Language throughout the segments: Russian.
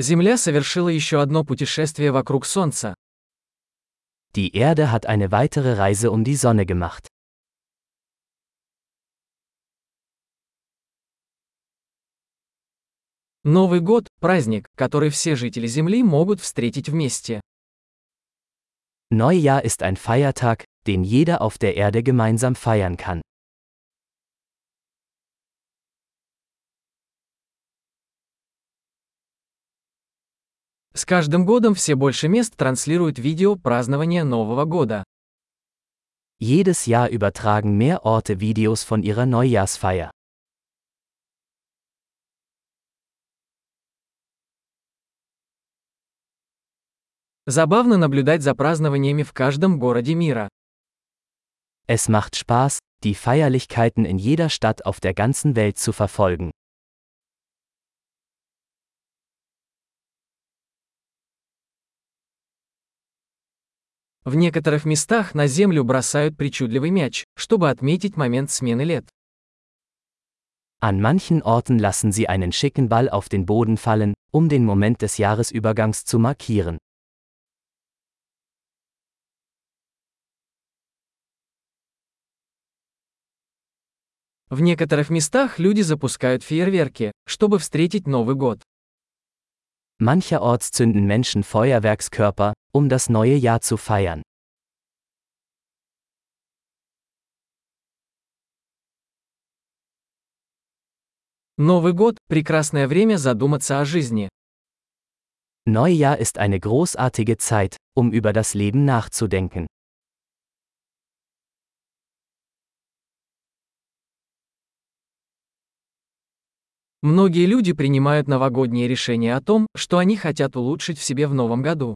Земля совершила еще одно путешествие вокруг Солнца. Die Erde hat eine weitere Reise um die Sonne gemacht. Новый год – праздник, который все жители Земли могут встретить вместе. Neujahr ist ein Feiertag, den jeder auf der Erde gemeinsam feiern kann. С каждым годом все больше мест транслируют видео празднования Нового года. Jedes Jahr übertragen mehr Orte Videos von ihrer Neujahrsfeier. Забавно наблюдать за празднованиями в каждом городе мира. Es macht Spaß, die Feierlichkeiten in jeder Stadt auf der ganzen Welt zu verfolgen. В некоторых местах на землю бросают причудливый мяч, чтобы отметить момент смены лет. An manchen Orten lassen sie einen schicken Ball auf den Boden fallen, um den Moment des Jahresübergangs zu markieren. В некоторых местах люди запускают фейерверки, чтобы встретить Новый год. Mancherorts zünden Menschen Feuerwerkskörper, um das neue Jahr zu feiern. Новый год – прекрасное время задуматься о жизни. Neujahr ist eine großartige Zeit, um über das Leben nachzudenken. Многие люди принимают новогодние решения о том, что они хотят улучшить в себе в новом году.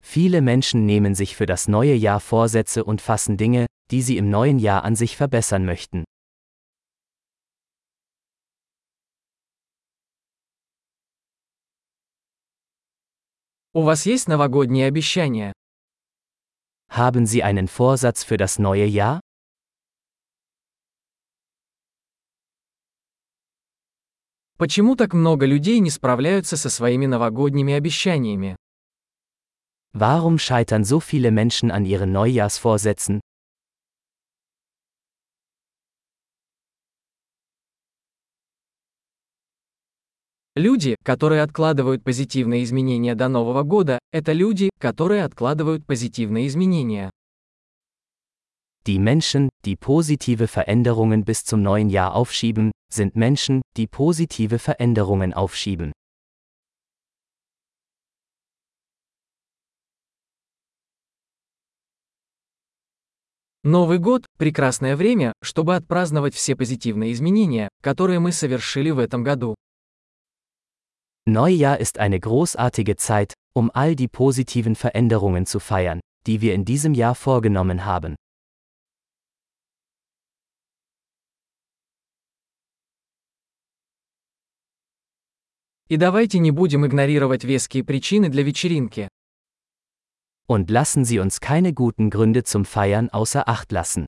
Viele Menschen nehmen sich für das neue Jahr Vorsätze und fassen Dinge, die sie im neuen Jahr an sich verbessern möchten. У вас есть новогодние обещания? Haben Sie einen Vorsatz für das neue Jahr? Почему так много людей не справляются со своими новогодними обещаниями? Warum scheitern so viele Menschen an ihren Neujahrsvorsätzen? Люди, которые откладывают позитивные изменения до Нового года, это люди, которые откладывают позитивные изменения. Die Menschen, die positive Veränderungen bis zum neuen Jahr aufschieben, sind Menschen, die positive Veränderungen aufschieben. Новый год – прекрасное время, чтобы отпраздновать все позитивные изменения, которые мы совершили в этом году. Neujahr ist eine großartige Zeit, um all die positiven Veränderungen zu feiern, die wir in diesem Jahr vorgenommen haben. И давайте не будем игнорировать веские причины для вечеринки. Und lassen Sie uns keine guten Gründe zum Feiern außer Acht lassen.